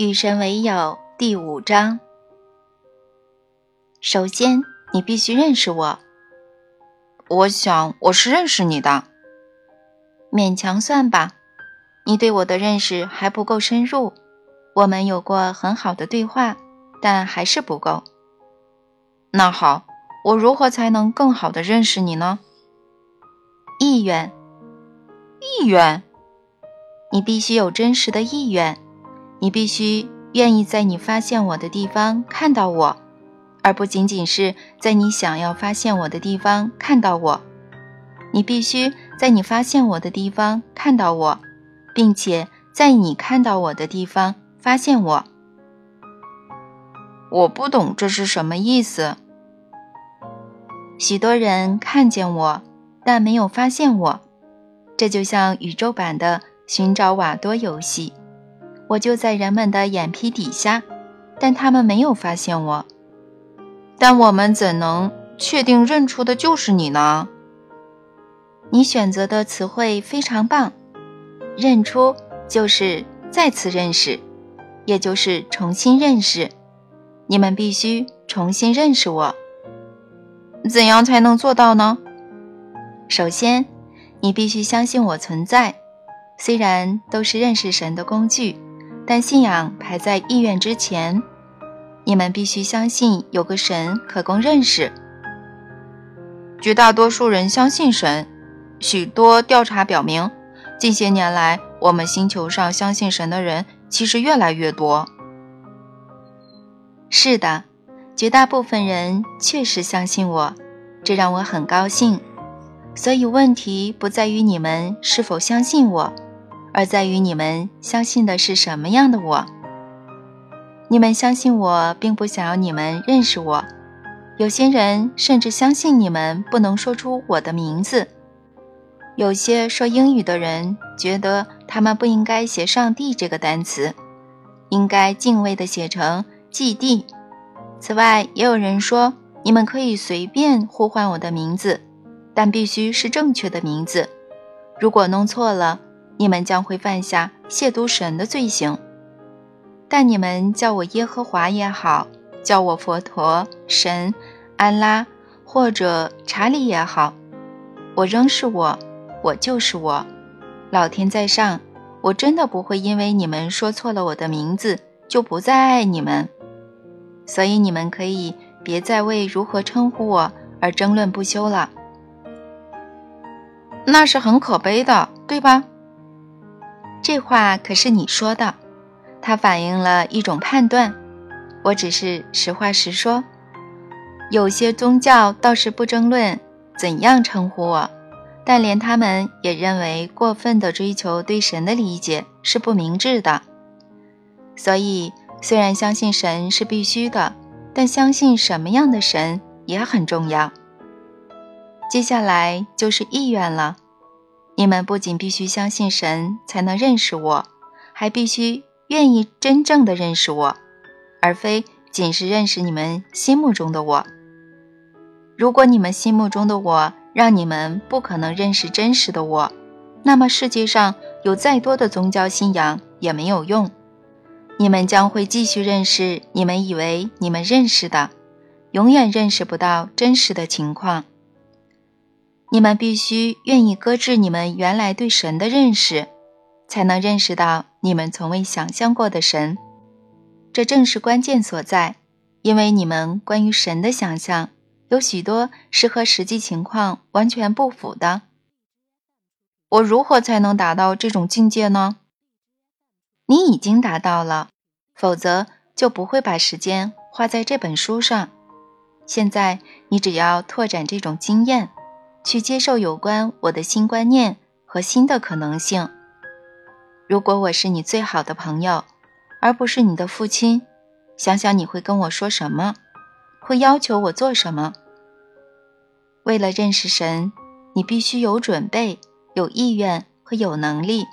与神为友第五章。首先，你必须认识我。我想我是认识你的，勉强算吧。你对我的认识还不够深入。我们有过很好的对话，但还是不够。那好，我如何才能更好的认识你呢？意愿，意愿。你必须有真实的意愿。你必须愿意在你发现我的地方看到我，而不仅仅是在你想要发现我的地方看到我。你必须在你发现我的地方看到我，并且在你看到我的地方发现我。我不懂这是什么意思。许多人看见我，但没有发现我。这就像宇宙版的寻找瓦多游戏。我就在人们的眼皮底下，但他们没有发现我。但我们怎能确定认出的就是你呢？你选择的词汇非常棒，认出就是再次认识，也就是重新认识。你们必须重新认识我。怎样才能做到呢？首先，你必须相信我存在，虽然都是认识神的工具。但信仰排在意愿之前，你们必须相信有个神可供认识。绝大多数人相信神，许多调查表明，近些年来我们星球上相信神的人其实越来越多。是的，绝大部分人确实相信我，这让我很高兴。所以问题不在于你们是否相信我。而在于你们相信的是什么样的我。你们相信我，并不想要你们认识我。有些人甚至相信你们不能说出我的名字。有些说英语的人觉得他们不应该写“上帝”这个单词，应该敬畏地写成“祭地”。此外，也有人说你们可以随便呼唤我的名字，但必须是正确的名字。如果弄错了，你们将会犯下亵渎神的罪行，但你们叫我耶和华也好，叫我佛陀、神、安拉或者查理也好，我仍是我，我就是我。老天在上，我真的不会因为你们说错了我的名字就不再爱你们，所以你们可以别再为如何称呼我而争论不休了。那是很可悲的，对吧？这话可是你说的，它反映了一种判断。我只是实话实说。有些宗教倒是不争论怎样称呼我，但连他们也认为过分的追求对神的理解是不明智的。所以，虽然相信神是必须的，但相信什么样的神也很重要。接下来就是意愿了。你们不仅必须相信神才能认识我，还必须愿意真正的认识我，而非仅是认识你们心目中的我。如果你们心目中的我让你们不可能认识真实的我，那么世界上有再多的宗教信仰也没有用。你们将会继续认识你们以为你们认识的，永远认识不到真实的情况。你们必须愿意搁置你们原来对神的认识，才能认识到你们从未想象过的神。这正是关键所在，因为你们关于神的想象有许多是和实际情况完全不符的。我如何才能达到这种境界呢？你已经达到了，否则就不会把时间花在这本书上。现在你只要拓展这种经验。去接受有关我的新观念和新的可能性。如果我是你最好的朋友，而不是你的父亲，想想你会跟我说什么，会要求我做什么。为了认识神，你必须有准备、有意愿和有能力。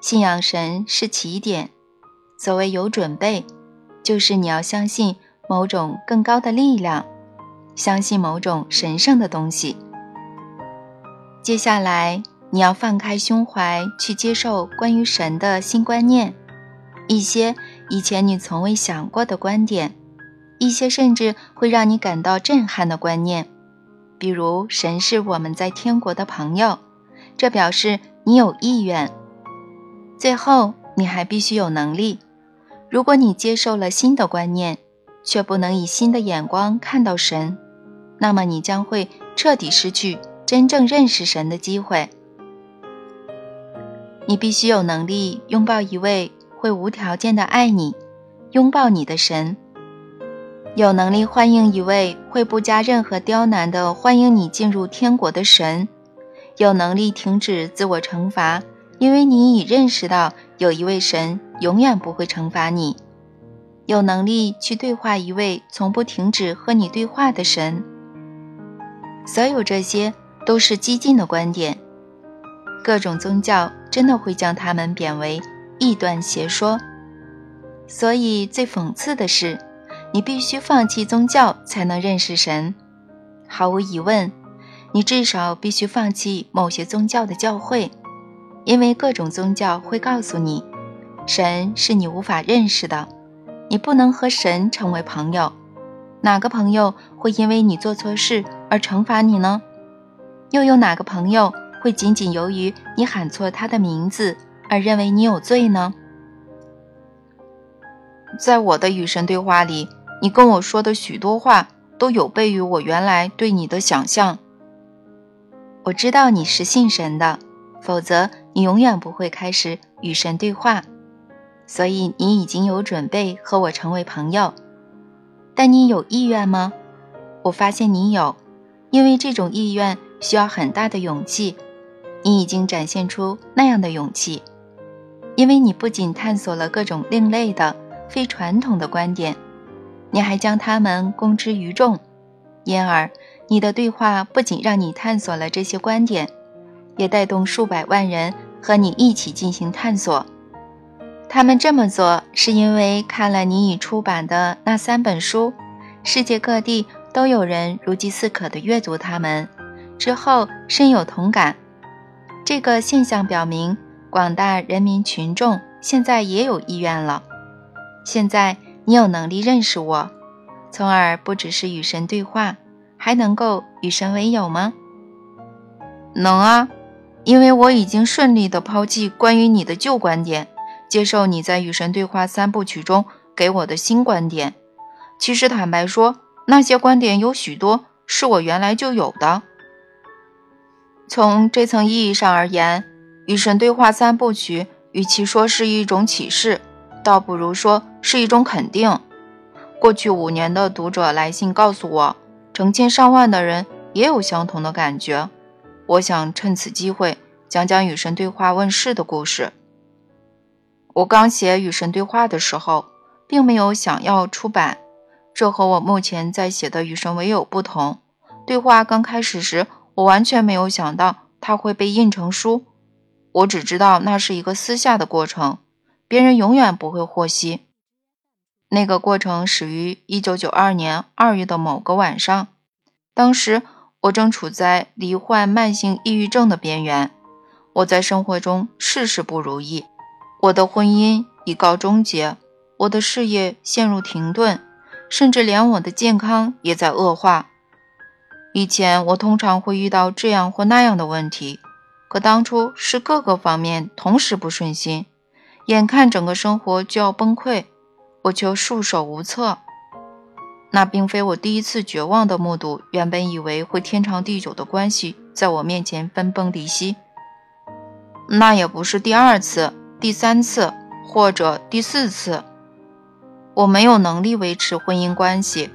信仰神是起点。所谓有准备，就是你要相信某种更高的力量，相信某种神圣的东西。接下来，你要放开胸怀去接受关于神的新观念，一些以前你从未想过的观点，一些甚至会让你感到震撼的观念，比如神是我们在天国的朋友，这表示你有意愿。最后，你还必须有能力。如果你接受了新的观念，却不能以新的眼光看到神，那么你将会彻底失去真正认识神的机会。你必须有能力拥抱一位会无条件的爱你、拥抱你的神；有能力欢迎一位会不加任何刁难的欢迎你进入天国的神；有能力停止自我惩罚，因为你已认识到有一位神永远不会惩罚你；有能力去对话一位从不停止和你对话的神。所有这些都是激进的观点。各种宗教真的会将他们贬为异端邪说，所以最讽刺的是，你必须放弃宗教才能认识神。毫无疑问，你至少必须放弃某些宗教的教会，因为各种宗教会告诉你，神是你无法认识的，你不能和神成为朋友。哪个朋友会因为你做错事而惩罚你呢？又有哪个朋友？会仅仅由于你喊错他的名字而认为你有罪呢？在我的与神对话里，你跟我说的许多话都有悖于我原来对你的想象。我知道你是信神的，否则你永远不会开始与神对话。所以你已经有准备和我成为朋友，但你有意愿吗？我发现你有，因为这种意愿需要很大的勇气。你已经展现出那样的勇气，因为你不仅探索了各种另类的、非传统的观点，你还将它们公之于众。因而，你的对话不仅让你探索了这些观点，也带动数百万人和你一起进行探索。他们这么做是因为看了你已出版的那三本书，世界各地都有人如饥似渴地阅读他们，之后深有同感。这个现象表明，广大人民群众现在也有意愿了。现在你有能力认识我，从而不只是与神对话，还能够与神为友吗？能啊，因为我已经顺利地抛弃关于你的旧观点，接受你在《与神对话》三部曲中给我的新观点。其实，坦白说，那些观点有许多是我原来就有的。从这层意义上而言，《与神对话》三部曲与其说是一种启示，倒不如说是一种肯定。过去五年的读者来信告诉我，成千上万的人也有相同的感觉。我想趁此机会讲讲《与神对话》问世的故事。我刚写《与神对话》的时候，并没有想要出版，这和我目前在写的《与神为友》不同。对话刚开始时。我完全没有想到它会被印成书，我只知道那是一个私下的过程，别人永远不会获悉。那个过程始于1992年2月的某个晚上，当时我正处在罹患慢性抑郁症的边缘，我在生活中事事不如意，我的婚姻已告终结，我的事业陷入停顿，甚至连我的健康也在恶化。以前我通常会遇到这样或那样的问题，可当初是各个方面同时不顺心，眼看整个生活就要崩溃，我却束手无策。那并非我第一次绝望的目睹原本以为会天长地久的关系在我面前分崩离析，那也不是第二次、第三次或者第四次。我没有能力维持婚姻关系，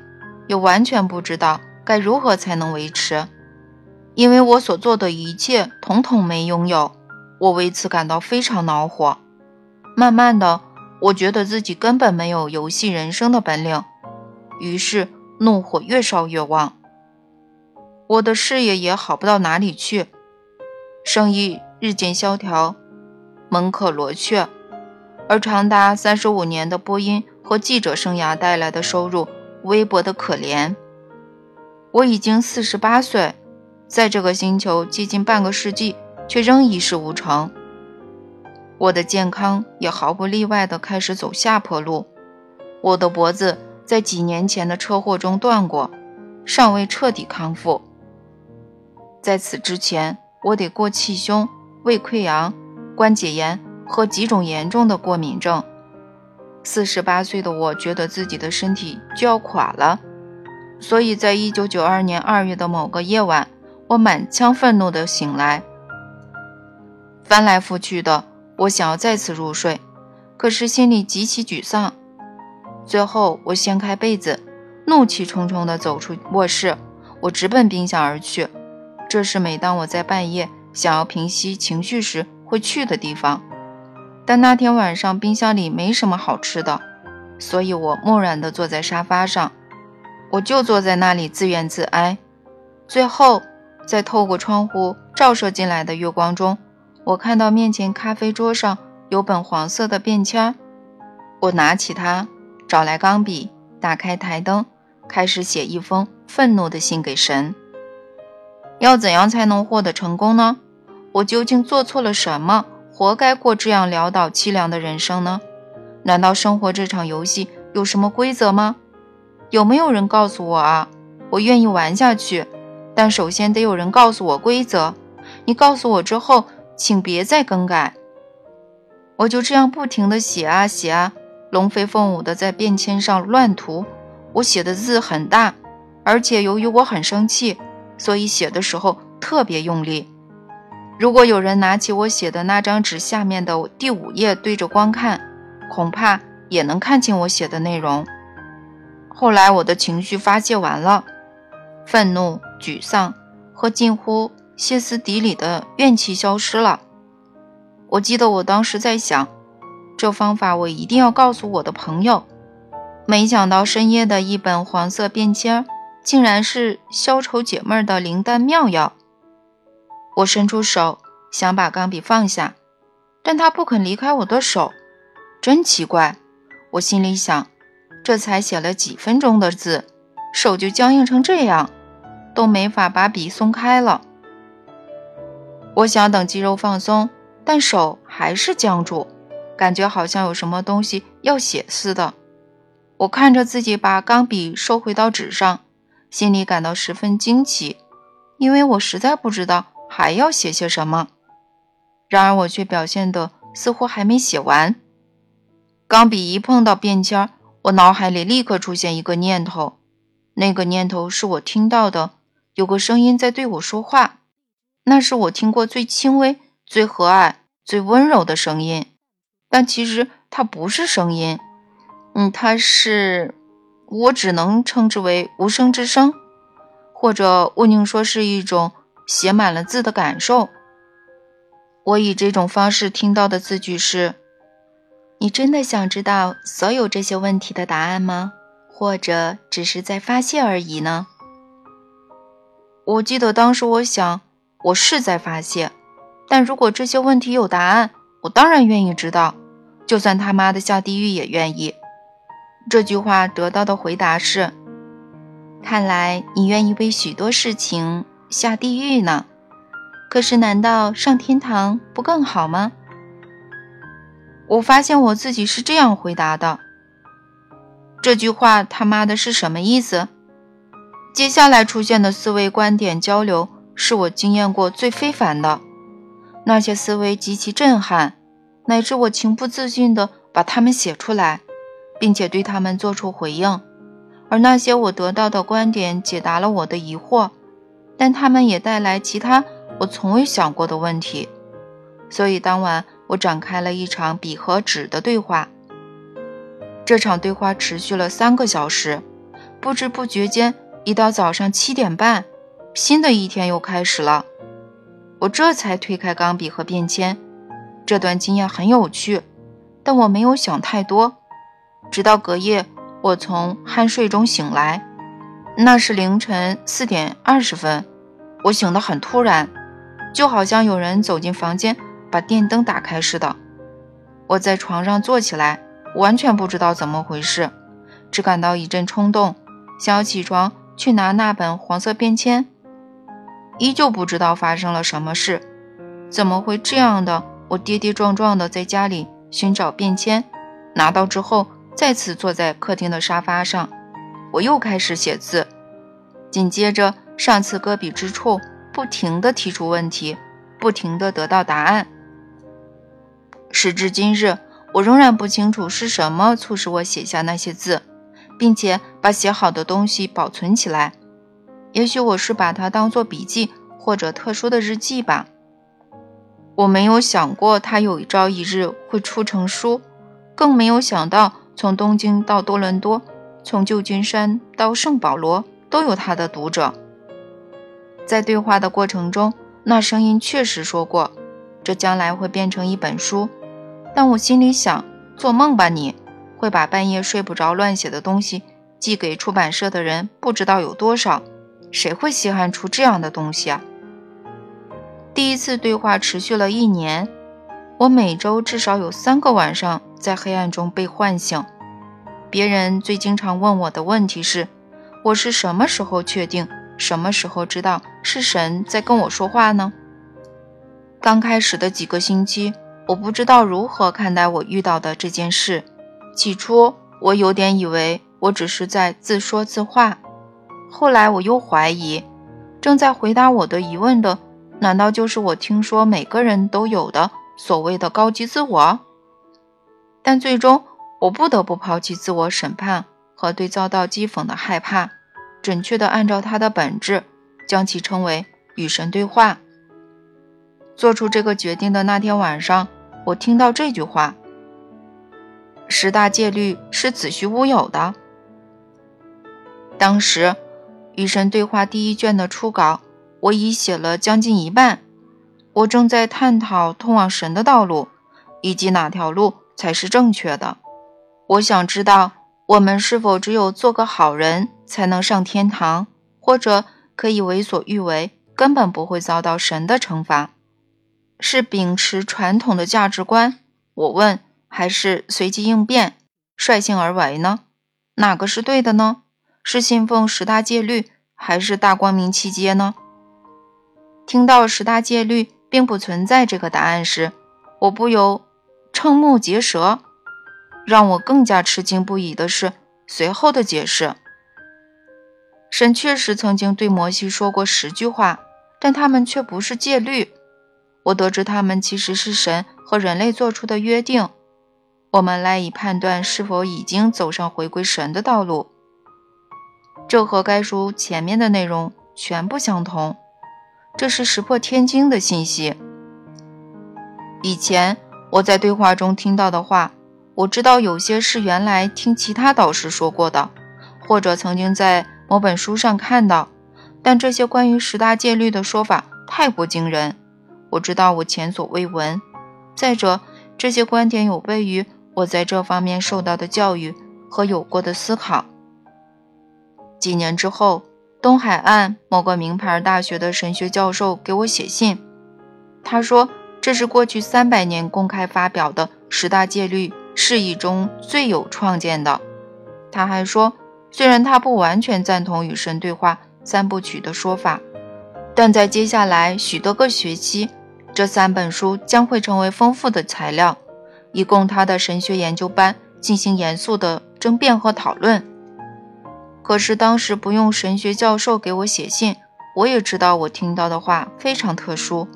也完全不知道。该如何才能维持？因为我所做的一切统统没拥有，我为此感到非常恼火。慢慢的，我觉得自己根本没有游戏人生的本领，于是怒火越烧越旺。我的事业也好不到哪里去，生意日渐萧条，门可罗雀，而长达三十五年的播音和记者生涯带来的收入微薄得可怜。我已经四十八岁，在这个星球接近半个世纪，却仍一事无成。我的健康也毫不例外地开始走下坡路。我的脖子在几年前的车祸中断过，尚未彻底康复。在此之前，我得过气胸、胃溃疡、关节炎和几种严重的过敏症。四十八岁的我觉得自己的身体就要垮了，所以在一九九二年二月的某个夜晚，我满腔愤怒地醒来，翻来覆去的，我想要再次入睡，可是心里极其沮丧。最后，我掀开被子，怒气冲冲地走出卧室，我直奔冰箱而去。这是每当我在半夜想要平息情绪时会去的地方。但那天晚上冰箱里没什么好吃的，所以我木然地坐在沙发上，我就坐在那里自怨自哀。最后，在透过窗户照射进来的月光中，我看到面前咖啡桌上有本黄色的便签，我拿起它，找来钢笔，打开台灯，开始写一封愤怒的信给神。要怎样才能获得成功呢？我究竟做错了什么？活该过这样潦倒凄凉的人生呢？难道生活这场游戏有什么规则吗？有没有人告诉我啊？我愿意玩下去，但首先得有人告诉我规则。你告诉我之后，请别再更改。我就这样不停地写啊写啊，龙飞凤舞地在便签上乱涂。我写的字很大，而且由于我很生气，所以写的时候特别用力。如果有人拿起我写的那张纸下面的第五页对着光看，恐怕也能看清我写的内容。后来我的情绪发泄完了，愤怒、沮丧和近乎歇斯底里的怨气消失了。我记得我当时在想，这方法我一定要告诉我的朋友。没想到深夜的一本黄色便签，竟然是消愁解闷的灵丹妙药。我伸出手想把钢笔放下，但他不肯离开我的手，真奇怪。我心里想，这才写了几分钟的字，手就僵硬成这样，都没法把笔松开了。我想等肌肉放松，但手还是僵住，感觉好像有什么东西要写似的。我看着自己把钢笔收回到纸上，心里感到十分惊奇，因为我实在不知道。还要写些什么？然而我却表现得似乎还没写完。钢笔一碰到便签儿，我脑海里立刻出现一个念头，那个念头是我听到的，有个声音在对我说话。那是我听过最轻微、最和蔼、最温柔的声音，但其实它不是声音。嗯，它是，我只能称之为无声之声，或者我宁说是一种。写满了字的感受。我以这种方式听到的字句是：“你真的想知道所有这些问题的答案吗？或者只是在发泄而已呢？”我记得当时我想，我是在发泄。但如果这些问题有答案，我当然愿意知道，就算他妈的下地狱也愿意。这句话得到的回答是：“看来你愿意为许多事情。”下地狱呢？可是难道上天堂不更好吗？我发现我自己是这样回答的。这句话他妈的是什么意思？接下来出现的思维观点交流是我经验过最非凡的，那些思维极其震撼，乃至我情不自禁地把它们写出来，并且对他们做出回应。而那些我得到的观点解答了我的疑惑。但他们也带来其他我从未想过的问题，所以当晚我展开了一场笔和纸的对话。这场对话持续了三个小时，不知不觉间，一到早上七点半，新的一天又开始了。我这才推开钢笔和便签。这段经验很有趣，但我没有想太多。直到隔夜，我从酣睡中醒来。那是凌晨四点二十分，我醒得很突然，就好像有人走进房间，把电灯打开似的。我在床上坐起来，完全不知道怎么回事，只感到一阵冲动，想要起床去拿那本黄色便签。依旧不知道发生了什么事，怎么会这样的我跌跌撞撞的在家里寻找便签，拿到之后，再次坐在客厅的沙发上，我又开始写字。紧接着，上次搁笔之处，不停的提出问题，不停的得到答案。时至今日，我仍然不清楚是什么促使我写下那些字，并且把写好的东西保存起来。也许我是把它当做笔记或者特殊的日记吧。我没有想过它有一朝一日会出成书，更没有想到从东京到多伦多，从旧金山到圣保罗都有它的读者。在对话的过程中，那声音确实说过，这将来会变成一本书。但我心里想，做梦吧你！会把半夜睡不着乱写的东西寄给出版社的人不知道有多少，谁会稀罕出这样的东西啊？第一次对话持续了一年，我每周至少有三个晚上在黑暗中被唤醒。别人最经常问我的问题是：我是什么时候确定、什么时候知道是神在跟我说话呢？刚开始的几个星期，我不知道如何看待我遇到的这件事。起初，我有点以为我只是在自说自话，后来我又怀疑，正在回答我的疑问的。难道就是我听说每个人都有的所谓的高级自我？但最终我不得不抛弃自我审判和对遭到讥讽的害怕，准确的按照它的本质，将其称为与神对话。做出这个决定的那天晚上，我听到这句话：“十大戒律是子虚乌有的。”当时，《与神对话》第一卷的初稿。我已写了将近一半，我正在探讨通往神的道路，以及哪条路才是正确的。我想知道，我们是否只有做个好人才能上天堂，或者可以为所欲为，根本不会遭到神的惩罚？是秉持传统的价值观，我问，还是随机应变，率性而为呢？哪个是对的呢？是信奉十大戒律，还是大光明七阶呢？听到十大戒律并不存在这个答案时，我不由瞠目结舌。让我更加吃惊不已的是随后的解释：神确实曾经对摩西说过十句话，但他们却不是戒律。我得知他们其实是神和人类做出的约定。我们赖以判断是否已经走上回归神的道路。这和该书前面的内容全不相同。这是石破天惊的信息。以前我在对话中听到的话，我知道有些是原来听其他导师说过的，或者曾经在某本书上看到。但这些关于十大戒律的说法太过惊人，我知道我前所未闻。再者，这些观点有悖于我在这方面受到的教育和有过的思考。几年之后。东海岸某个名牌大学的神学教授给我写信，他说这是过去三百年公开发表的十大戒律释义中最有创建的。他还说，虽然他不完全赞同与神对话三部曲的说法，但在接下来许多个学期，这三本书将会成为丰富的材料，以供他的神学研究班进行严肃的争辩和讨论。可是当时不用神学教授给我写信，我也知道我听到的话非常特殊，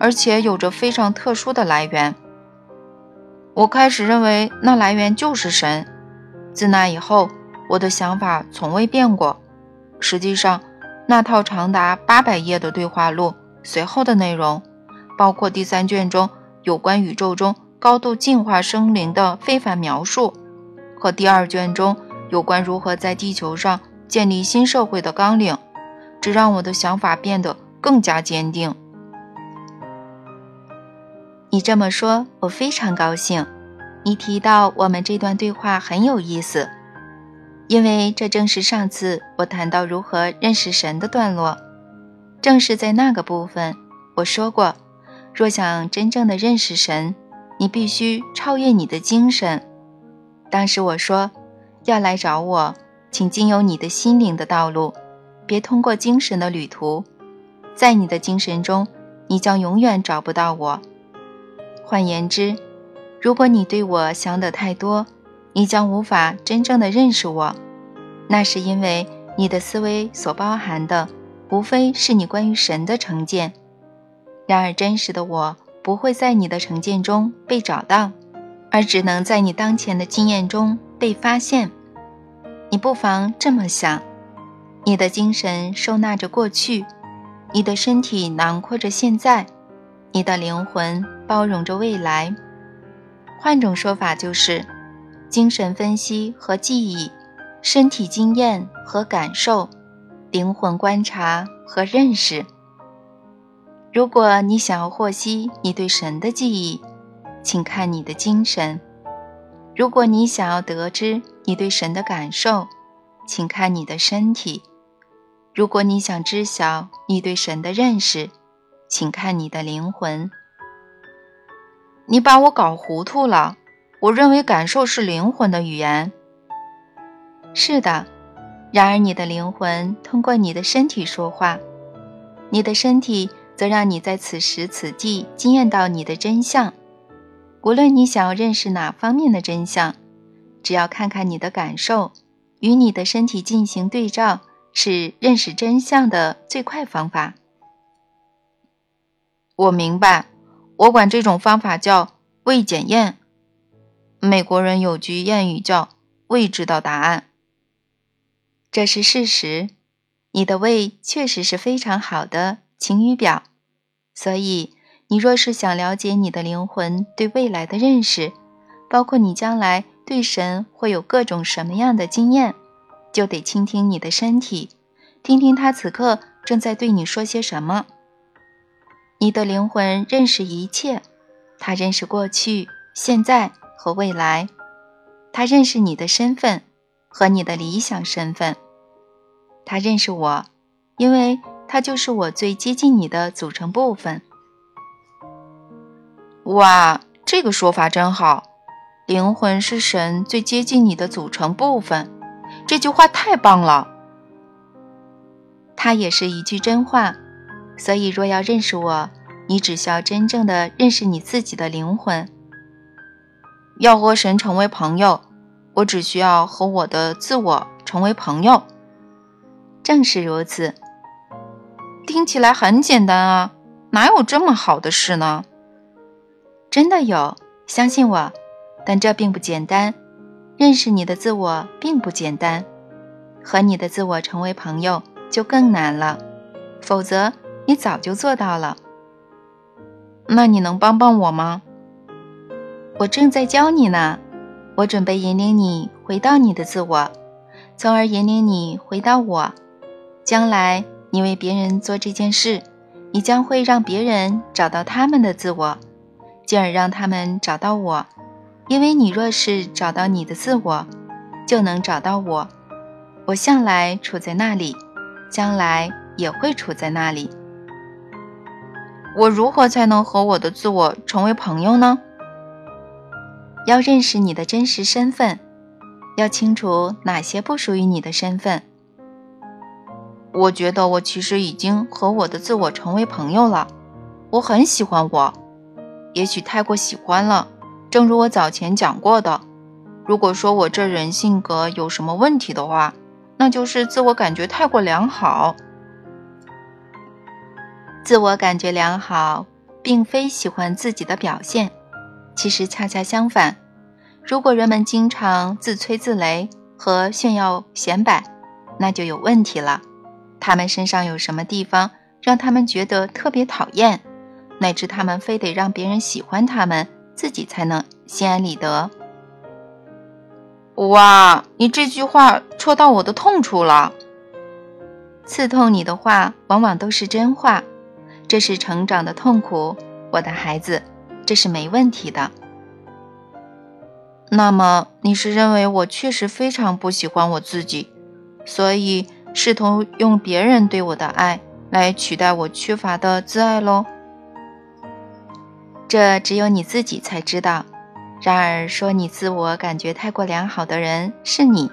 而且有着非常特殊的来源。我开始认为那来源就是神。自那以后，我的想法从未变过。实际上，那套长达八百页的对话录随后的内容，包括第三卷中有关宇宙中高度进化生灵的非凡描述，和第二卷中。有关如何在地球上建立新社会的纲领，这让我的想法变得更加坚定。你这么说，我非常高兴。你提到我们这段对话很有意思，因为这正是上次我谈到如何认识神的段落。正是在那个部分，我说过，若想真正的认识神，你必须超越你的精神。当时我说。要来找我，请经由你的心灵的道路，别通过精神的旅途。在你的精神中，你将永远找不到我。换言之，如果你对我想的太多，你将无法真正的认识我。那是因为你的思维所包含的，无非是你关于神的成见。然而，真实的我不会在你的成见中被找到，而只能在你当前的经验中被发现。你不妨这么想：你的精神收纳着过去，你的身体囊括着现在，你的灵魂包容着未来。换种说法就是，精神分析和记忆。身体经验和感受，灵魂观察和认识。如果你想要获悉你对神的记忆，请看你的精神；如果你想要得知你对神的感受，请看你的身体；如果你想知晓你对神的认识，请看你的灵魂。你把我搞糊涂了，我认为感受是灵魂的语言。是的，然而你的灵魂通过你的身体说话，你的身体则让你在此时此地惊艳到你的真相。无论你想要认识哪方面的真相，只要看看你的感受，与你的身体进行对照，是认识真相的最快方法。我明白，我管这种方法叫未检验。美国人有句谚语叫“未知道答案”。这是事实，你的胃确实是非常好的晴雨表。所以，你若是想了解你的灵魂对未来的认识，包括你将来对神会有各种什么样的经验，就得倾听你的身体，听听他此刻正在对你说些什么。你的灵魂认识一切，他认识过去、现在和未来，他认识你的身份。和你的理想身份，他认识我，因为他就是我最接近你的组成部分。哇，这个说法真好！灵魂是神最接近你的组成部分，这句话太棒了。它也是一句真话，所以若要认识我，你只需要真正的认识你自己的灵魂。要和神成为朋友。我只需要和我的自我成为朋友。正是如此，听起来很简单啊，哪有这么好的事呢？真的有，相信我。但这并不简单，认识你的自我并不简单，和你的自我成为朋友就更难了。否则，你早就做到了。那你能帮帮我吗？我正在教你呢。我准备引领你回到你的自我，从而引领你回到我。将来你为别人做这件事，你将会让别人找到他们的自我，进而让他们找到我。因为你若是找到你的自我，就能找到我。我向来处在那里，将来也会处在那里。我如何才能和我的自我成为朋友呢？要认识你的真实身份，要清楚哪些不属于你的身份。我觉得我其实已经和我的自我成为朋友了。我很喜欢我，也许太过喜欢了。正如我早前讲过的，如果说我这人性格有什么问题的话，那就是自我感觉太过良好。自我感觉良好，并非喜欢自己的表现。其实恰恰相反，如果人们经常自吹自擂和炫耀显摆，那就有问题了。他们身上有什么地方让他们觉得特别讨厌，乃至他们非得让别人喜欢他们，自己才能心安理得？哇，你这句话戳到我的痛处了。刺痛你的话，往往都是真话。这是成长的痛苦，我的孩子。这是没问题的。那么你是认为我确实非常不喜欢我自己，所以试图用别人对我的爱来取代我缺乏的自爱喽？这只有你自己才知道。然而，说你自我感觉太过良好的人是你。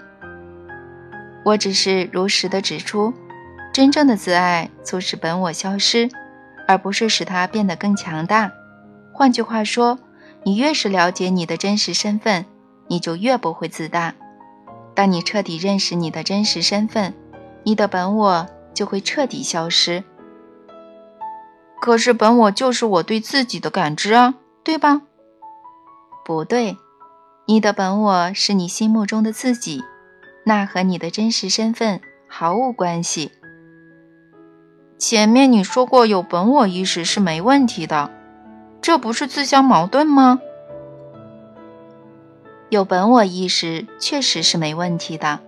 我只是如实的指出，真正的自爱促使本我消失，而不是使它变得更强大。换句话说，你越是了解你的真实身份，你就越不会自大。当你彻底认识你的真实身份，你的本我就会彻底消失。可是本我就是我对自己的感知啊，对吧？不对，你的本我是你心目中的自己，那和你的真实身份毫无关系。前面你说过有本我意识是没问题的，这不是自相矛盾吗？有本我意识确实是没问题的，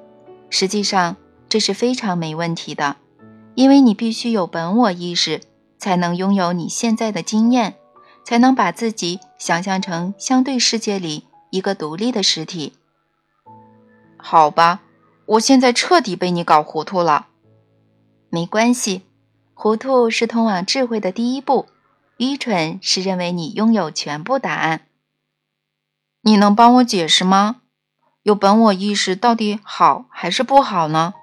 实际上这是非常没问题的，因为你必须有本我意识，才能拥有你现在的经验，才能把自己想象成相对世界里一个独立的实体。好吧，我现在彻底被你搞糊涂了。没关系。糊涂是通往智慧的第一步，愚蠢是认为你拥有全部答案。你能帮我解释吗？有本我意识到底好还是不好呢？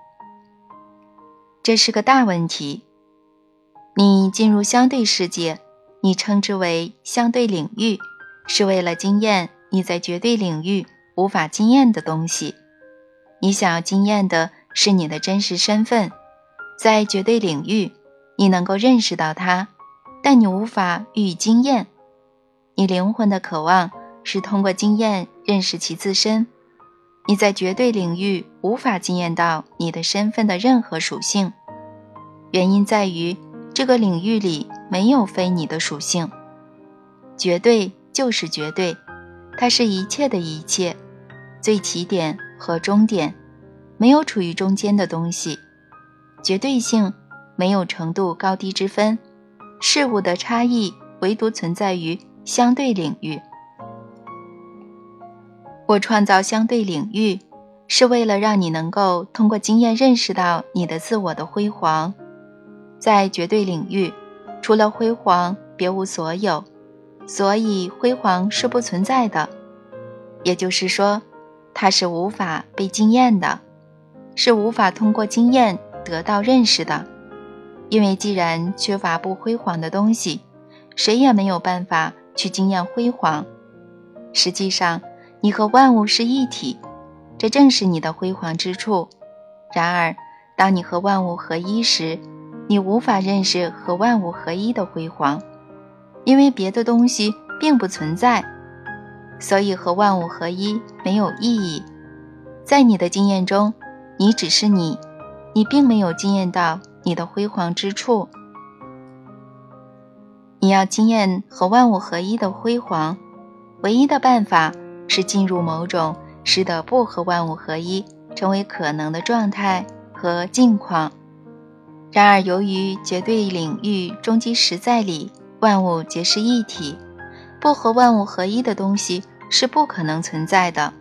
这是个大问题。你进入相对世界，你称之为相对领域，是为了经验你在绝对领域无法经验的东西。你想要经验的是你的真实身份，在绝对领域。你能够认识到它，但你无法予以经验。你灵魂的渴望是通过经验认识其自身。你在绝对领域无法经验到你的身份的任何属性，原因在于这个领域里没有非你的属性。绝对就是绝对，它是一切的一切，最起点和终点，没有处于中间的东西。绝对性。没有程度高低之分，事物的差异唯独存在于相对领域。我创造相对领域，是为了让你能够通过经验认识到你的自我的辉煌。在绝对领域，除了辉煌，别无所有，所以辉煌是不存在的。也就是说，它是无法被经验的，是无法通过经验得到认识的。因为既然缺乏不辉煌的东西，谁也没有办法去经验辉煌。实际上，你和万物是一体，这正是你的辉煌之处。然而，当你和万物合一时，你无法认识和万物合一的辉煌，因为别的东西并不存在。所以，和万物合一没有意义。在你的经验中，你只是你，你并没有经验到。你的辉煌之处，你要经验和万物合一的辉煌，唯一的办法是进入某种使得不和万物合一成为可能的状态和境况。然而，由于绝对领域终极实在里万物皆是一体，不和万物合一的东西是不可能存在的。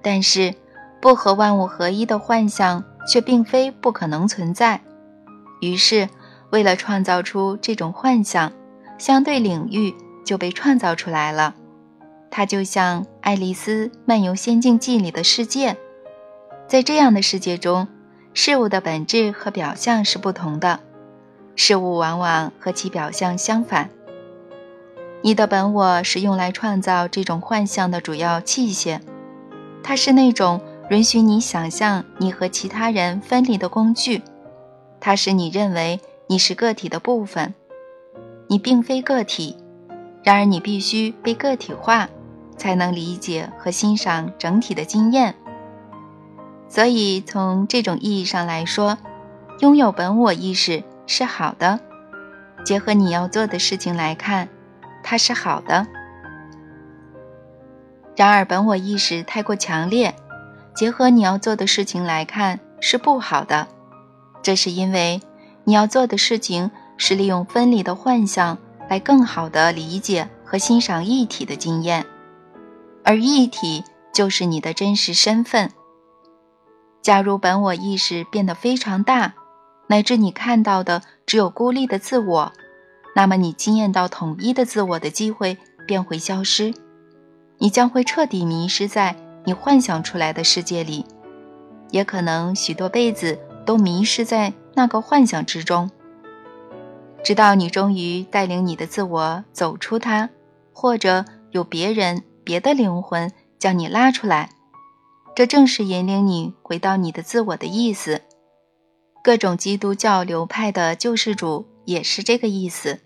但是，不和万物合一的幻象却并非不可能存在。于是，为了创造出这种幻象，相对领域就被创造出来了。它就像《爱丽丝漫游仙境记》里的世界，在这样的世界中，事物的本质和表象是不同的，事物往往和其表象相反。你的本我是用来创造这种幻象的主要器械，它是那种允许你想象你和其他人分离的工具。它使你认为你是个体的部分，你并非个体。然而，你必须被个体化，才能理解和欣赏整体的经验。所以，从这种意义上来说，拥有本我意识是好的。结合你要做的事情来看，它是好的。然而，本我意识太过强烈，结合你要做的事情来看是不好的。这是因为你要做的事情是利用分离的幻象来更好地理解和欣赏一体的经验，而一体就是你的真实身份。假如本我意识变得非常大，乃至你看到的只有孤立的自我，那么你经验到统一的自我的机会便会消失，你将会彻底迷失在你幻想出来的世界里，也可能许多辈子。都迷失在那个幻想之中，直到你终于带领你的自我走出它，或者有别人、别的灵魂将你拉出来，这正是引领你回到你的自我的意思。各种基督教流派的救世主也是这个意思。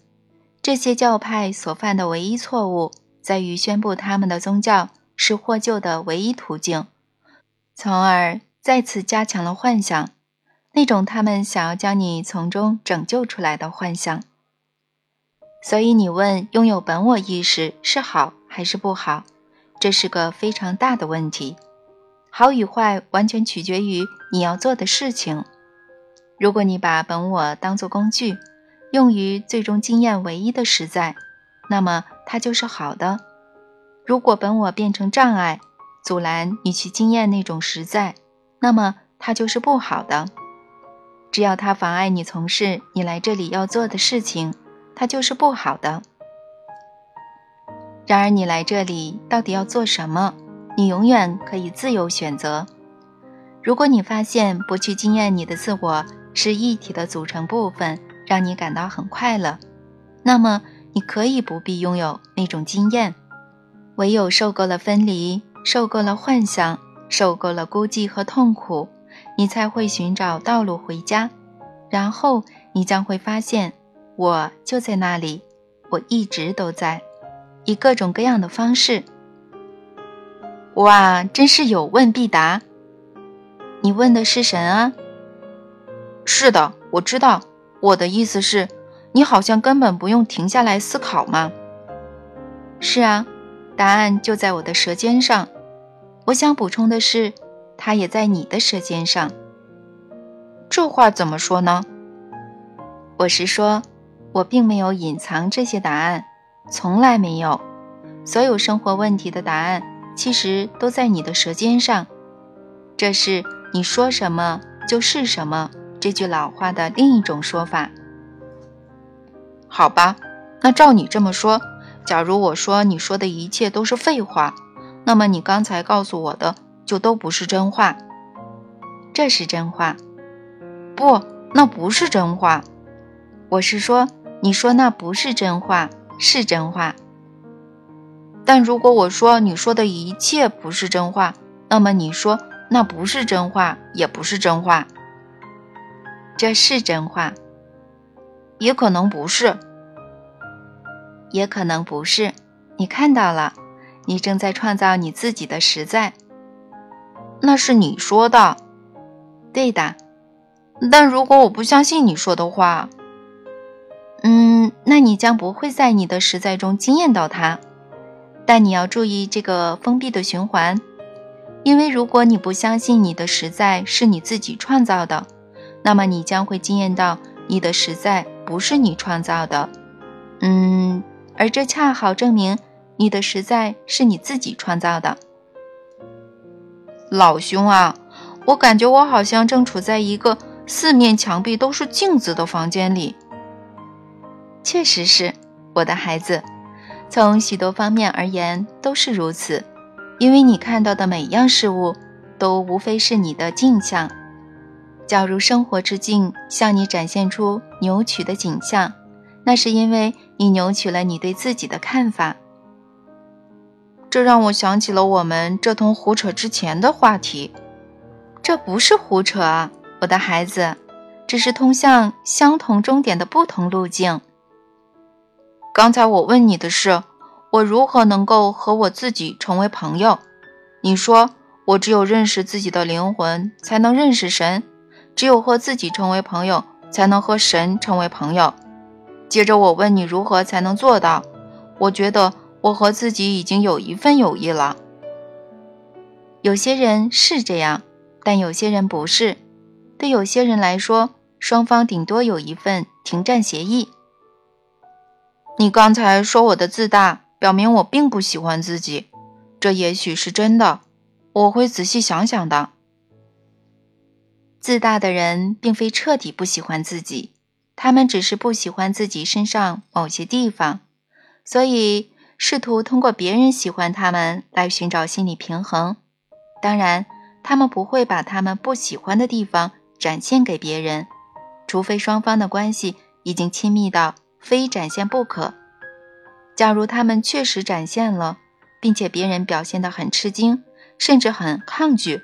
这些教派所犯的唯一错误，在于宣布他们的宗教是获救的唯一途径，从而再次加强了幻想，那种他们想要将你从中拯救出来的幻想。所以你问拥有本我意识是好还是不好，这是个非常大的问题。好与坏完全取决于你要做的事情。如果你把本我当作工具，用于最终经验唯一的实在，那么它就是好的。如果本我变成障碍，阻拦你去经验那种实在，那么它就是不好的。只要它妨碍你从事你来这里要做的事情。它就是不好的。然而，你来这里到底要做什么？你永远可以自由选择。如果你发现不去经验你的自我是一体的组成部分，让你感到很快乐，那么你可以不必拥有那种经验。唯有受够了分离，受够了幻想，受够了孤寂和痛苦，你才会寻找道路回家。然后，你将会发现。我就在那里，我一直都在，以各种各样的方式。哇，真是有问必答！你问的是神啊？是的，我知道。我的意思是，你好像根本不用停下来思考嘛。是啊，答案就在我的舌尖上。我想补充的是，它也在你的舌尖上。这话怎么说呢？我是说。我并没有隐藏这些答案，从来没有。所有生活问题的答案其实都在你的舌尖上。这是你说什么就是什么这句老话的另一种说法。好吧，那照你这么说，假如我说你说的一切都是废话，那么你刚才告诉我的就都不是真话。这是真话。不，那不是真话。我是说。你说那不是真话，是真话。但如果我说你说的一切不是真话，那么你说那不是真话，也不是真话。这是真话，也可能不是，也可能不是。你看到了，你正在创造你自己的实在。那是你说的，对的。但如果我不相信你说的话。嗯，那你将不会在你的实在中惊艳到它。但你要注意这个封闭的循环，因为如果你不相信你的实在是你自己创造的，那么你将会惊艳到你的实在不是你创造的。嗯，而这恰好证明你的实在是你自己创造的。老兄啊，我感觉我好像正处在一个四面墙壁都是镜子的房间里。确实是我的孩子，从许多方面而言都是如此，因为你看到的每样事物都无非是你的镜像。假如生活之镜向你展现出扭曲的景象，那是因为你扭曲了你对自己的看法。这让我想起了我们这通胡扯之前的话题。这不是胡扯，我的孩子，只是通向相同终点的不同路径。刚才我问你的是，我如何能够和我自己成为朋友？你说我只有认识自己的灵魂，才能认识神；只有和自己成为朋友，才能和神成为朋友。接着我问你如何才能做到？我觉得我和自己已经有一份友谊了。有些人是这样，但有些人不是。对有些人来说，双方顶多有一份停战协议。你刚才说我的自大，表明我并不喜欢自己，这也许是真的。我会仔细想想的。自大的人并非彻底不喜欢自己，他们只是不喜欢自己身上某些地方，所以试图通过别人喜欢他们来寻找心理平衡。当然，他们不会把他们不喜欢的地方展现给别人，除非双方的关系已经亲密到。非展现不可。假如他们确实展现了，并且别人表现得很吃惊，甚至很抗拒，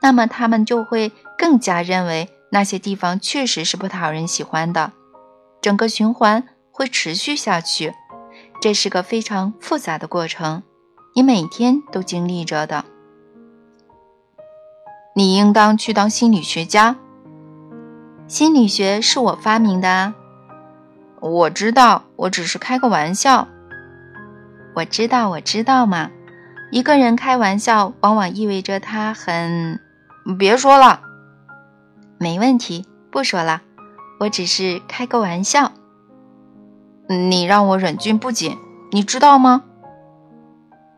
那么他们就会更加认为那些地方确实是不讨人喜欢的。整个循环会持续下去，这是个非常复杂的过程，你每天都经历着的。你应当去当心理学家。心理学是我发明的啊。我知道，我只是开个玩笑。我知道，我知道嘛。一个人开玩笑，往往意味着他很……别说了，没问题，不说了。我只是开个玩笑。你让我忍俊不禁，你知道吗？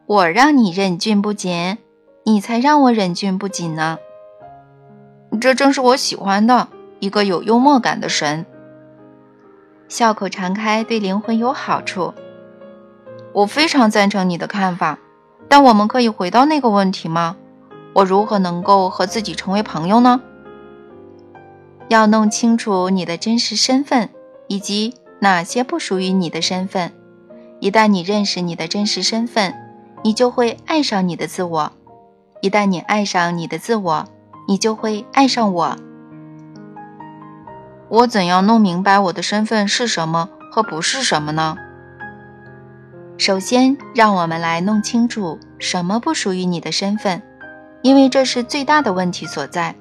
我让你忍俊不禁，你才让我忍俊不禁呢。这正是我喜欢的一个有幽默感的神。笑口常开对灵魂有好处。我非常赞成你的看法，但我们可以回到那个问题吗？我如何能够和自己成为朋友呢？要弄清楚你的真实身份，以及哪些不属于你的身份。一旦你认识你的真实身份，你就会爱上你的自我。一旦你爱上你的自我，你就会爱上我。我怎样弄明白我的身份是什么和不是什么呢？首先，让我们来弄清楚什么不属于你的身份，因为这是最大的问题所在。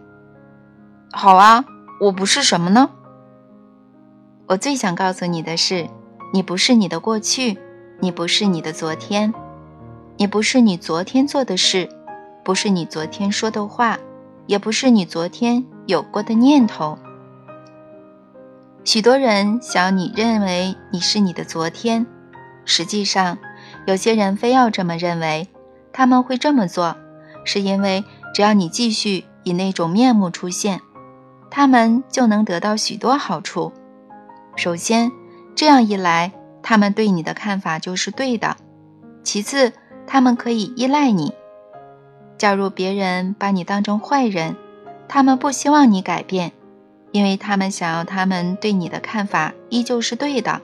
好啊，我不是什么呢？我最想告诉你的是，你不是你的过去，你不是你的昨天，你不是你昨天做的事，不是你昨天说的话，也不是你昨天有过的念头。许多人想你认为你是你的昨天。实际上，有些人非要这么认为，他们会这么做，是因为只要你继续以那种面目出现，他们就能得到许多好处。首先，这样一来，他们对你的看法就是对的；其次，他们可以依赖你。假如别人把你当成坏人，他们不希望你改变，因为他们想要他们对你的看法依旧是对的。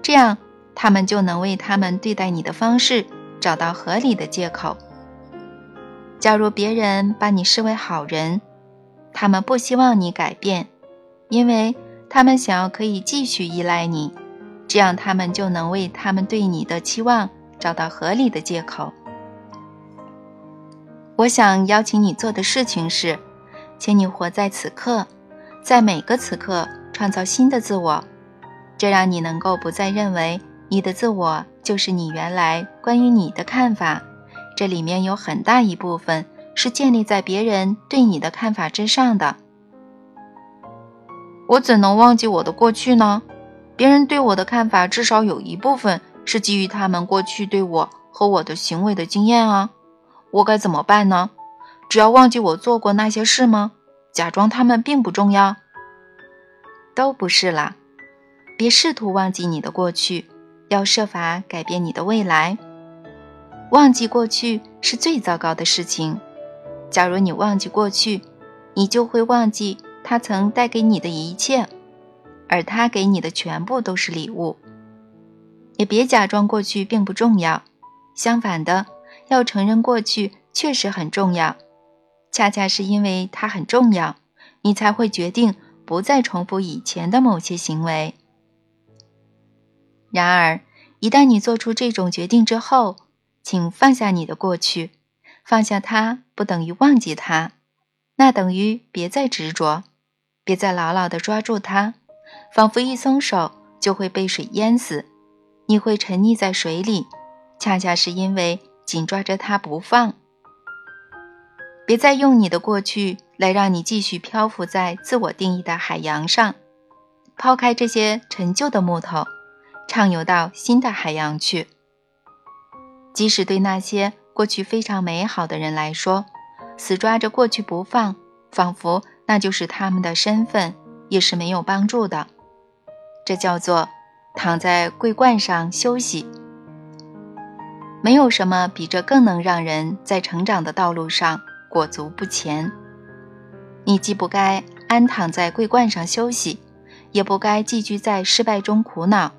这样。他们就能为他们对待你的方式找到合理的借口。假如别人把你视为好人，他们不希望你改变，因为他们想要可以继续依赖你，这样他们就能为他们对你的期望找到合理的借口。我想邀请你做的事情是，请你活在此刻，在每个此刻创造新的自我，这让你能够不再认为。你的自我就是你原来关于你的看法，这里面有很大一部分是建立在别人对你的看法之上的。我怎能忘记我的过去呢？别人对我的看法至少有一部分是基于他们过去对我和我的行为的经验啊。我该怎么办呢？只要忘记我做过那些事吗？假装他们并不重要？都不是啦。别试图忘记你的过去。要设法改变你的未来。忘记过去是最糟糕的事情。假如你忘记过去，你就会忘记他曾带给你的一切，而他给你的全部都是礼物。也别假装过去并不重要，相反的，要承认过去确实很重要。恰恰是因为它很重要，你才会决定不再重复以前的某些行为。然而，一旦你做出这种决定之后，请放下你的过去。放下它不等于忘记它，那等于别再执着，别再牢牢地抓住它，仿佛一松手就会被水淹死，你会沉溺在水里，恰恰是因为紧抓着它不放。别再用你的过去来让你继续漂浮在自我定义的海洋上，抛开这些陈旧的木头。畅游到新的海洋去。即使对那些过去非常美好的人来说，死抓着过去不放，仿佛那就是他们的身份，也是没有帮助的。这叫做躺在桂冠上休息。没有什么比这更能让人在成长的道路上裹足不前。你既不该安躺在桂冠上休息，也不该寄居在失败中苦恼。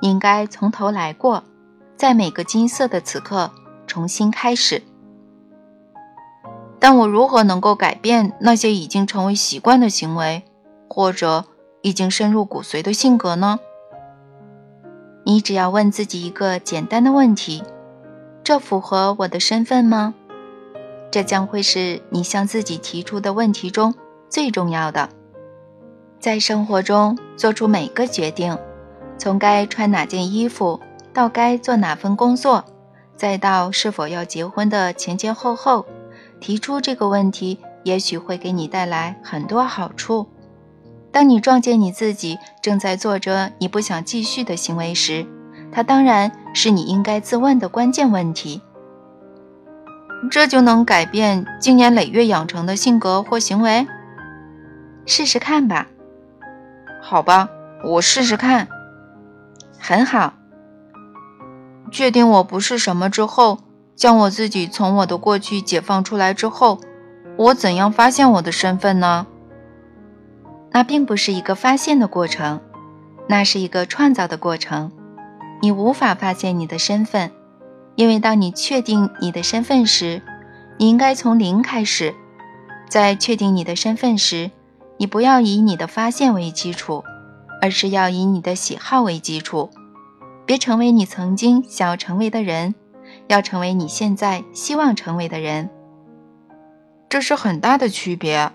应该从头来过，在每个金色的此刻重新开始。但我如何能够改变那些已经成为习惯的行为，或者已经深入骨髓的性格呢？你只要问自己一个简单的问题：这符合我的身份吗？这将会是你向自己提出的问题中最重要的。在生活中做出每个决定，从该穿哪件衣服，到该做哪份工作，再到是否要结婚的前前后后。提出这个问题，也许会给你带来很多好处。当你撞见你自己正在做着你不想继续的行为时，它当然是你应该自问的关键问题。这就能改变经年累月养成的性格或行为？试试看吧。好吧，我试试看。很好。确定我不是什么之后。将我自己从我的过去解放出来之后，我怎样发现我的身份呢？那并不是一个发现的过程，那是一个创造的过程。你无法发现你的身份，因为当你确定你的身份时，你应该从零开始。在确定你的身份时，你不要以你的发现为基础，而是要以你的喜好为基础。别成为你曾经想要成为的人。要成为你现在希望成为的人，这是很大的区别。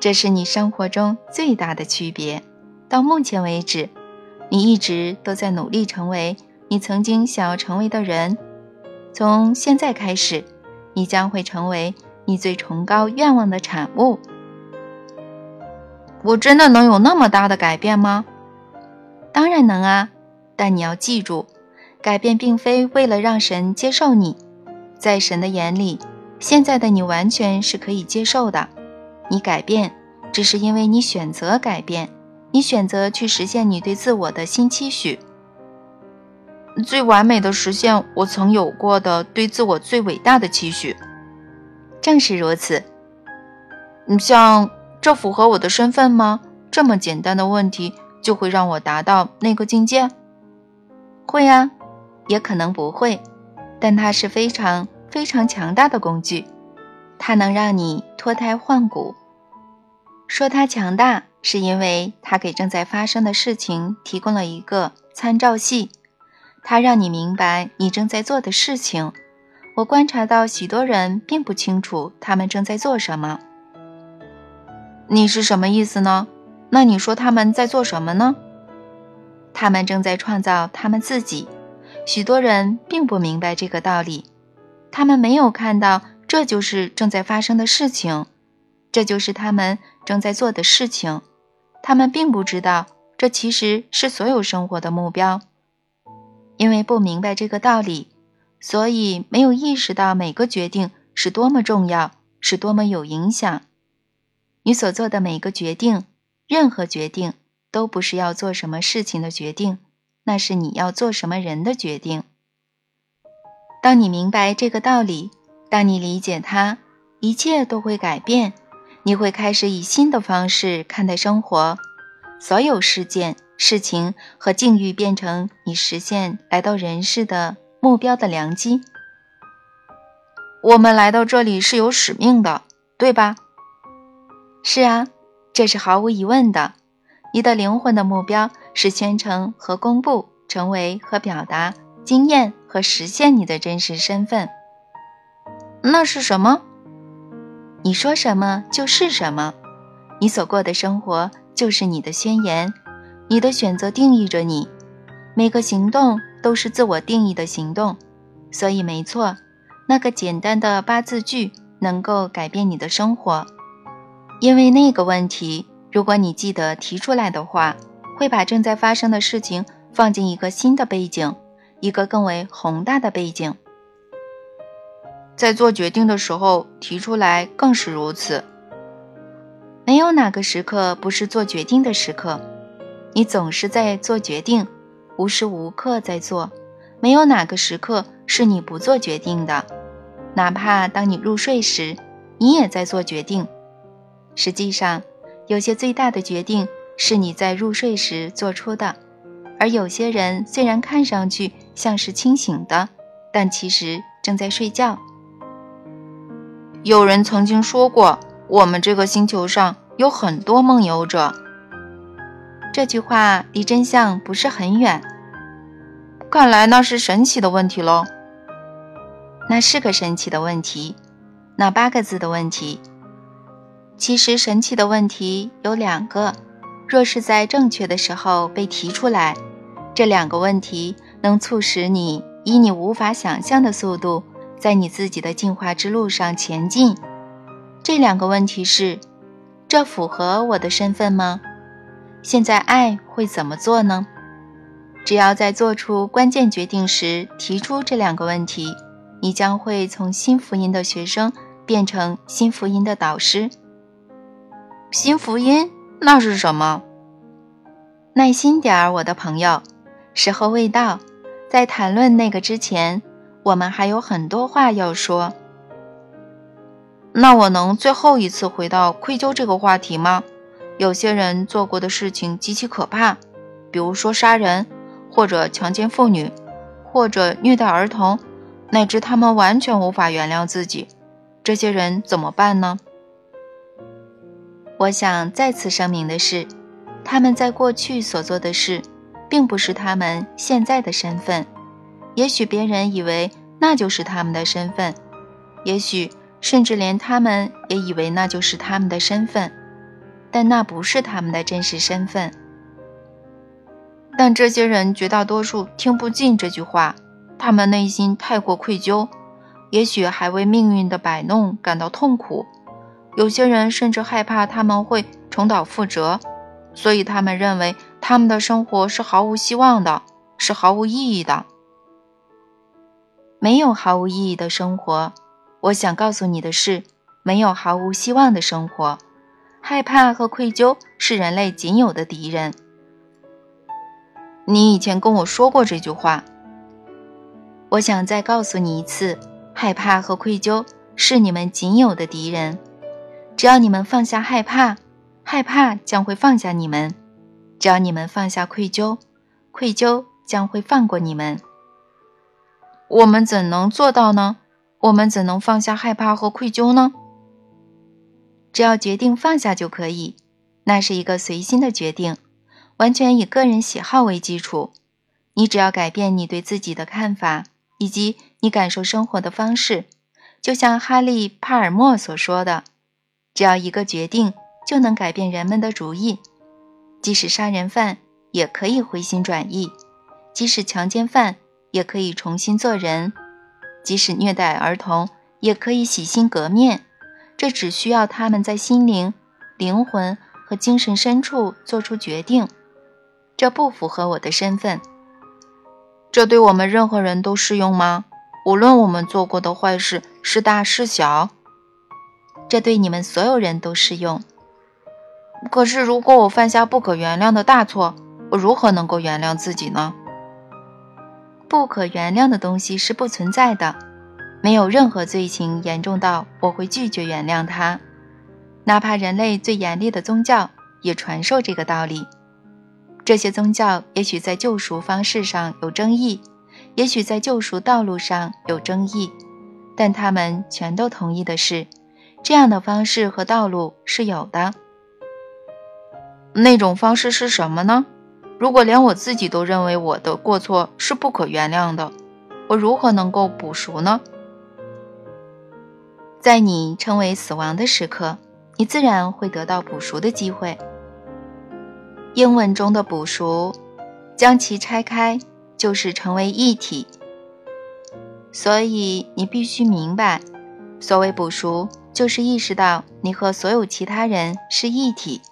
这是你生活中最大的区别。到目前为止，你一直都在努力成为你曾经想要成为的人。从现在开始，你将会成为你最崇高愿望的产物。我真的能有那么大的改变吗？当然能啊，但你要记住。改变并非为了让神接受你，在神的眼里，现在的你完全是可以接受的。你改变，只是因为你选择改变，你选择去实现你对自我的新期许，最完美的实现我曾有过的对自我最伟大的期许。正是如此。你像这符合我的身份吗？这么简单的问题就会让我达到那个境界？会啊。也可能不会，但它是非常非常强大的工具，它能让你脱胎换骨。说它强大，是因为它给正在发生的事情提供了一个参照系，它让你明白你正在做的事情。我观察到许多人并不清楚他们正在做什么。你是什么意思呢？那你说他们在做什么呢？他们正在创造他们自己。许多人并不明白这个道理，他们没有看到这就是正在发生的事情，这就是他们正在做的事情。他们并不知道这其实是所有生活的目标，因为不明白这个道理，所以没有意识到每个决定是多么重要，是多么有影响。你所做的每个决定，任何决定，都不是要做什么事情的决定。那是你要做什么人的决定。当你明白这个道理，当你理解它，一切都会改变。你会开始以新的方式看待生活，所有事件、事情和境遇变成你实现来到人世的目标的良机。我们来到这里是有使命的，对吧？是啊，这是毫无疑问的。你的灵魂的目标。是宣称和公布，成为和表达，经验和实现你的真实身份。那是什么？你说什么就是什么。你所过的生活就是你的宣言。你的选择定义着你。每个行动都是自我定义的行动。所以，没错，那个简单的八字句能够改变你的生活。因为那个问题，如果你记得提出来的话。会把正在发生的事情放进一个新的背景，一个更为宏大的背景。在做决定的时候提出来更是如此。没有哪个时刻不是做决定的时刻，你总是在做决定，无时无刻在做。没有哪个时刻是你不做决定的，哪怕当你入睡时，你也在做决定。实际上，有些最大的决定。是你在入睡时做出的，而有些人虽然看上去像是清醒的，但其实正在睡觉。有人曾经说过，我们这个星球上有很多梦游者。这句话离真相不是很远。看来那是神奇的问题喽。那是个神奇的问题，那八个字的问题。其实神奇的问题有两个，若是在正确的时候被提出来，这两个问题能促使你以你无法想象的速度。在你自己的进化之路上前进，这两个问题是：这符合我的身份吗？现在爱会怎么做呢？只要在做出关键决定时提出这两个问题，你将会从新福音的学生变成新福音的导师。新福音那是什么？耐心点儿，我的朋友，时候未到。在谈论那个之前。我们还有很多话要说。那我能最后一次回到愧疚这个话题吗？有些人做过的事情极其可怕，比如说杀人，或者强奸妇女，或者虐待儿童，乃至他们完全无法原谅自己。这些人怎么办呢？我想再次声明的是，他们在过去所做的事，并不是他们现在的身份。也许别人以为那就是他们的身份，也许甚至连他们也以为那就是他们的身份，但那不是他们的真实身份。但这些人绝大多数听不进这句话，他们内心太过愧疚，也许还为命运的摆弄感到痛苦。有些人甚至害怕他们会重蹈覆辙，所以他们认为他们的生活是毫无希望的，是毫无意义的。没有毫无意义的生活。我想告诉你的是，没有毫无希望的生活。害怕和愧疚是人类仅有的敌人。你以前跟我说过这句话。我想再告诉你一次：害怕和愧疚是你们仅有的敌人。只要你们放下害怕，害怕将会放下你们；只要你们放下愧疚，愧疚将会放过你们。我们怎能做到呢？我们怎能放下害怕和愧疚呢？只要决定放下就可以。那是一个随心的决定，完全以个人喜好为基础。你只要改变你对自己的看法，以及你感受生活的方式。就像哈利·帕尔默所说的：“只要一个决定，就能改变人们的主意。即使杀人犯也可以回心转意，即使强奸犯。”也可以重新做人，即使虐待儿童，也可以洗心革面。这只需要他们在心灵、灵魂和精神深处做出决定。这不符合我的身份。这对我们任何人都适用吗？无论我们做过的坏事是大是小，这对你们所有人都适用。可是，如果我犯下不可原谅的大错，我如何能够原谅自己呢？不可原谅的东西是不存在的，没有任何罪行严重到我会拒绝原谅他，哪怕人类最严厉的宗教也传授这个道理。这些宗教也许在救赎方式上有争议，也许在救赎道路上有争议，但他们全都同意的是，这样的方式和道路是有的。那种方式是什么呢？如果连我自己都认为我的过错是不可原谅的，我如何能够补赎呢？在你称为死亡的时刻，你自然会得到补赎的机会。英文中的补赎，将其拆开就是成为一体。所以你必须明白，所谓补赎，就是意识到你和所有其他人是一体。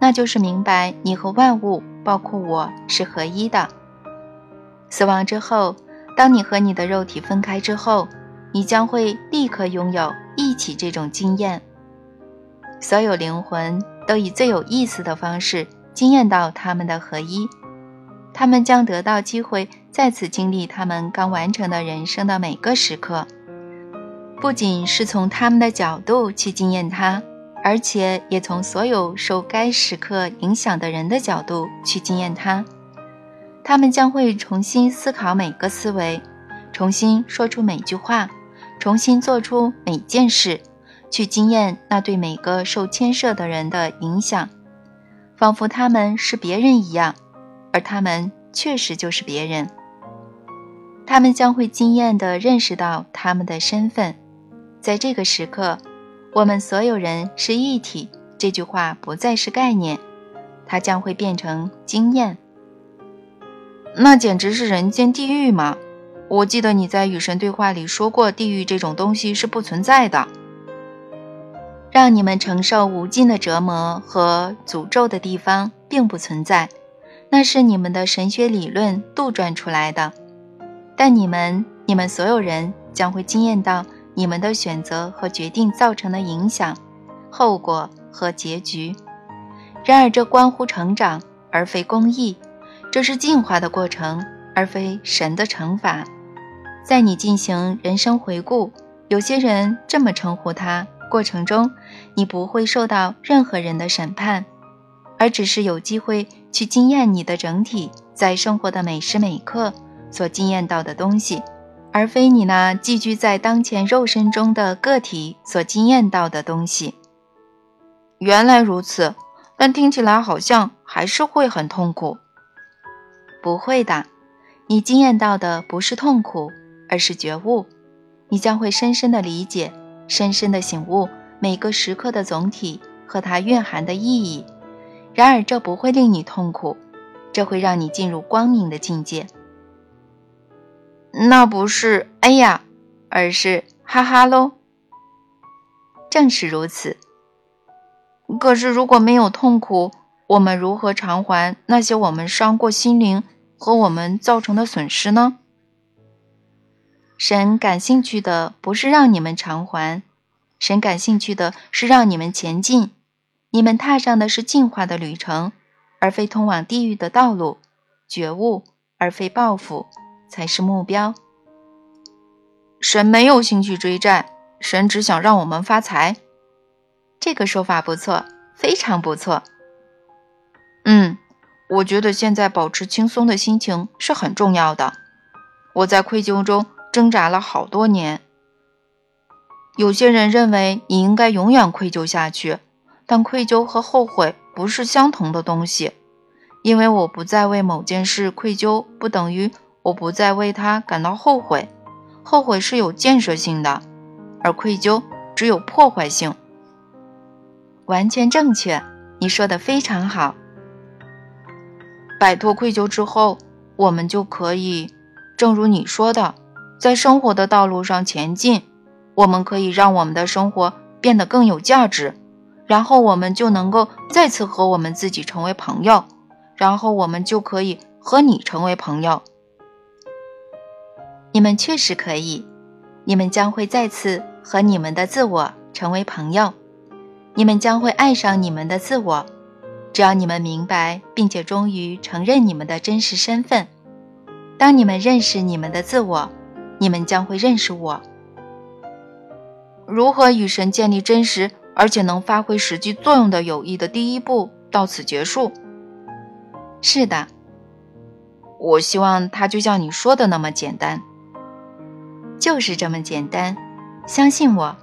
那就是明白你和万物，包括我是合一的。死亡之后，当你和你的肉体分开之后，你将会立刻拥有一起这种经验。所有灵魂都以最有意思的方式经验到他们的合一，他们将得到机会再次经历他们刚完成的人生的每个时刻，不仅是从他们的角度去经验它。而且也从所有受该时刻影响的人的角度去经验它，他们将会重新思考每个思维，重新说出每句话，重新做出每件事，去经验那对每个受牵涉的人的影响，仿佛他们是别人一样，而他们确实就是别人。他们将会惊艳地认识到他们的身份，在这个时刻，我们所有人是一体。这句话不再是概念，它将会变成经验。那简直是人间地狱嘛！我记得你在与神对话里说过，地狱这种东西是不存在的。让你们承受无尽的折磨和诅咒的地方并不存在，那是你们的神学理论杜撰出来的。但你们，你们所有人将会惊艳到你们的选择和决定造成的影响、后果和结局。然而，这关乎成长，而非公义。这是进化的过程，而非神的惩罚。在你进行人生回顾，有些人这么称呼他，过程中你不会受到任何人的审判，而只是有机会去经验你的整体在生活的每时每刻所经验到的东西，而非你那寄居在当前肉身中的个体所经验到的东西。原来如此，但听起来好像还是会很痛苦。不会的，你经验到的不是痛苦，而是觉悟。你将会深深的理解，深深的醒悟每个时刻的总体和它蕴含的意义。然而，这不会令你痛苦，这会让你进入光明的境界。那不是哎呀，而是哈哈喽。正是如此。可是，如果没有痛苦，我们如何偿还那些我们伤过心灵？和我们造成的损失呢？神感兴趣的不是让你们偿还，神感兴趣的是让你们前进。你们踏上的是进化的旅程，而非通往地狱的道路。觉悟而非报复才是目标。神没有兴趣追债，神只想让我们发财。这个说法不错，非常不错。嗯。我觉得现在保持轻松的心情是很重要的。我在愧疚中挣扎了好多年。有些人认为你应该永远愧疚下去，但愧疚和后悔不是相同的东西。因为我不再为某件事愧疚，不等于我不再为它感到后悔。后悔是有建设性的，而愧疚只有破坏性。完全正确，你说的非常好。摆脱愧疚之后，我们就可以，正如你说的，在生活的道路上前进。我们可以让我们的生活变得更有价值，然后我们就能够再次和我们自己成为朋友，然后我们就可以和你成为朋友。你们确实可以，你们将会再次和你们的自我成为朋友，你们将会爱上你们的自我。只要你们明白，并且终于承认你们的真实身份，当你们认识你们的自我，你们将会认识我。如何与神建立真实而且能发挥实际作用的友谊的第一步到此结束。是的，我希望它就像你说的那么简单，就是这么简单。相信我，